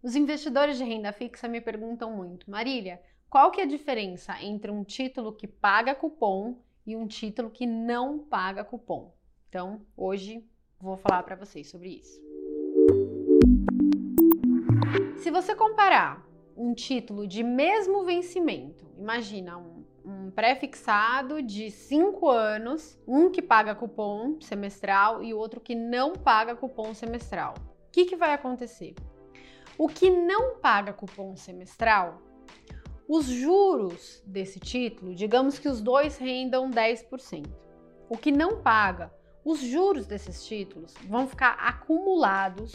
Os investidores de renda fixa me perguntam muito, Marília, qual que é a diferença entre um título que paga cupom e um título que não paga cupom? Então, hoje vou falar para vocês sobre isso. Se você comparar um título de mesmo vencimento, imagina um, um pré-fixado de 5 anos, um que paga cupom semestral e outro que não paga cupom semestral. O que, que vai acontecer? O que não paga cupom semestral, os juros desse título, digamos que os dois rendam 10%. O que não paga, os juros desses títulos vão ficar acumulados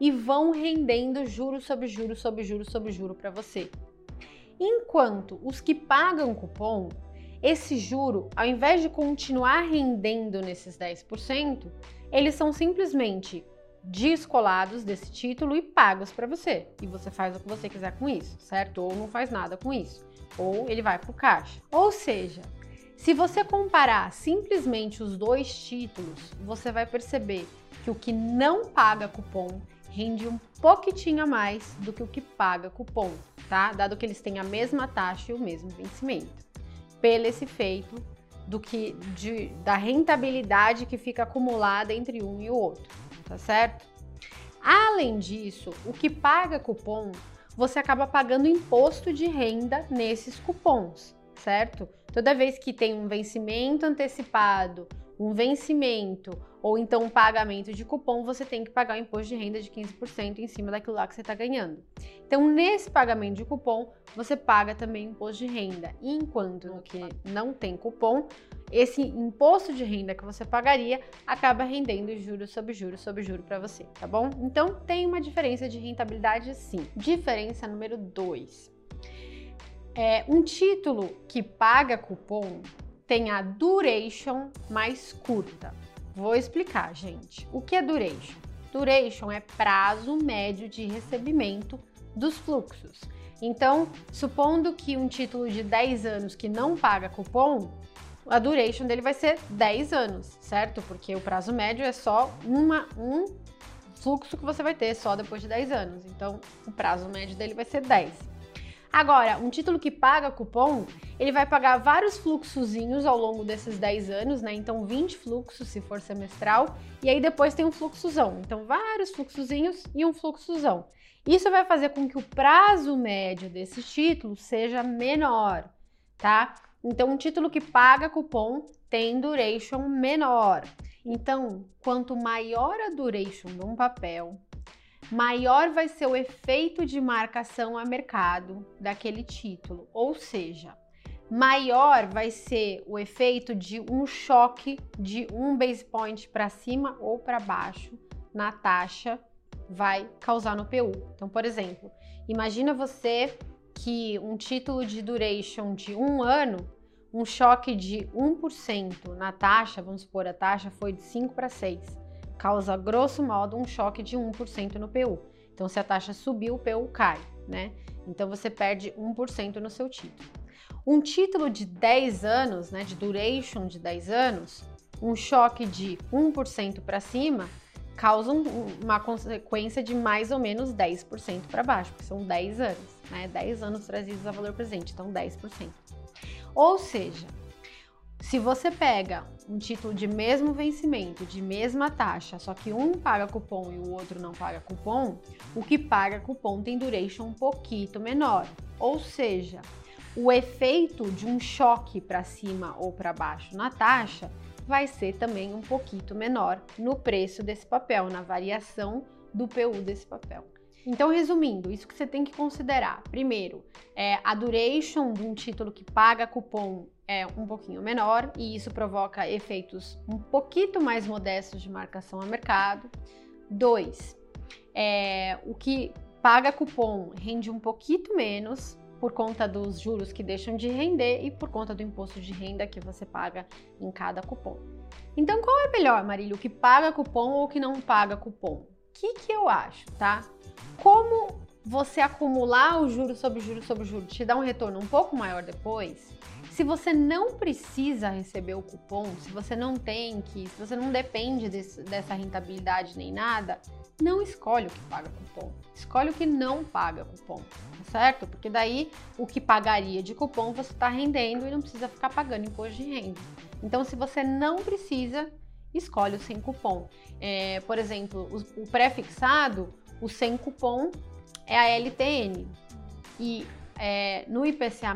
e vão rendendo juros sobre juros sobre juros sobre juros para você. Enquanto os que pagam cupom, esse juro, ao invés de continuar rendendo nesses 10%, eles são simplesmente descolados desse título e pagos para você. E você faz o que você quiser com isso, certo? Ou não faz nada com isso. Ou ele vai para o caixa. Ou seja, se você comparar simplesmente os dois títulos, você vai perceber que o que não paga cupom rende um pouquitinho a mais do que o que paga cupom, tá? Dado que eles têm a mesma taxa e o mesmo vencimento. Pelo esse efeito do que de, da rentabilidade que fica acumulada entre um e o outro tá certo? Além disso, o que paga cupom, você acaba pagando imposto de renda nesses cupons, certo? Toda vez que tem um vencimento antecipado, um vencimento ou então um pagamento de cupom, você tem que pagar o imposto de renda de 15% em cima daquilo lá que você está ganhando. Então, nesse pagamento de cupom, você paga também imposto de renda. Enquanto no que não tem cupom, esse imposto de renda que você pagaria acaba rendendo juros sobre juros sobre juros para você, tá bom? Então, tem uma diferença de rentabilidade sim. Diferença número 2. É, um título que paga cupom tem a duration mais curta. Vou explicar, gente. O que é duration? Duration é prazo médio de recebimento dos fluxos. Então, supondo que um título de 10 anos que não paga cupom, a duration dele vai ser 10 anos, certo? Porque o prazo médio é só uma, um fluxo que você vai ter só depois de 10 anos. Então, o prazo médio dele vai ser 10. Agora, um título que paga cupom, ele vai pagar vários fluxozinhos ao longo desses 10 anos, né? Então 20 fluxos se for semestral, e aí depois tem um fluxozão. Então vários fluxozinhos e um fluxozão. Isso vai fazer com que o prazo médio desse título seja menor, tá? Então um título que paga cupom tem duration menor. Então, quanto maior a duration de um papel, maior vai ser o efeito de marcação a mercado daquele título. Ou seja, maior vai ser o efeito de um choque de um base point para cima ou para baixo na taxa vai causar no PU. Então, por exemplo, imagina você que um título de duration de um ano, um choque de 1% na taxa, vamos supor, a taxa foi de 5 para 6 causa, grosso modo, um choque de 1% no PU. Então, se a taxa subir, o PU cai, né? Então, você perde 1% no seu título. Um título de 10 anos, né, de duration de 10 anos, um choque de 1% para cima causa uma consequência de mais ou menos 10% para baixo, porque são 10 anos, né? 10 anos trazidos a valor presente, então 10%. Ou seja, se você pega um título de mesmo vencimento, de mesma taxa, só que um paga cupom e o outro não paga cupom, o que paga cupom tem duration um pouquinho menor. Ou seja, o efeito de um choque para cima ou para baixo na taxa vai ser também um pouquinho menor no preço desse papel, na variação do PU desse papel. Então, resumindo, isso que você tem que considerar. Primeiro, é a duration de um título que paga cupom é um pouquinho menor e isso provoca efeitos um pouquinho mais modestos de marcação a mercado. Dois, é, o que paga cupom rende um pouquinho menos por conta dos juros que deixam de render e por conta do imposto de renda que você paga em cada cupom. Então, qual é melhor, Marília, o que paga cupom ou o que não paga cupom? Que, que eu acho, tá? Como você acumular o juro sobre juro sobre juro te dá um retorno um pouco maior depois, se você não precisa receber o cupom, se você não tem que, se você não depende desse, dessa rentabilidade nem nada, não escolhe o que paga cupom. Escolhe o que não paga cupom, tá certo? Porque daí o que pagaria de cupom você está rendendo e não precisa ficar pagando imposto de renda. Então, se você não precisa, escolhe o sem cupom. É, por exemplo, o, o pré-fixado, o sem cupom é a LTN. E é, no IPCA+,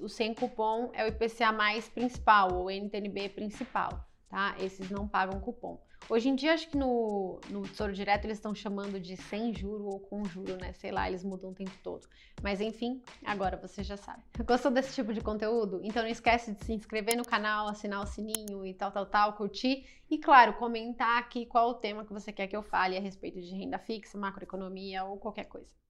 o sem cupom é o IPCA+, principal, ou NTNB principal, tá? Esses não pagam cupom. Hoje em dia, acho que no, no Tesouro Direto eles estão chamando de sem juro ou com juro, né? Sei lá, eles mudam o tempo todo. Mas enfim, agora você já sabe. Gostou desse tipo de conteúdo? Então não esquece de se inscrever no canal, assinar o sininho e tal, tal, tal, curtir. E claro, comentar aqui qual o tema que você quer que eu fale a respeito de renda fixa, macroeconomia ou qualquer coisa.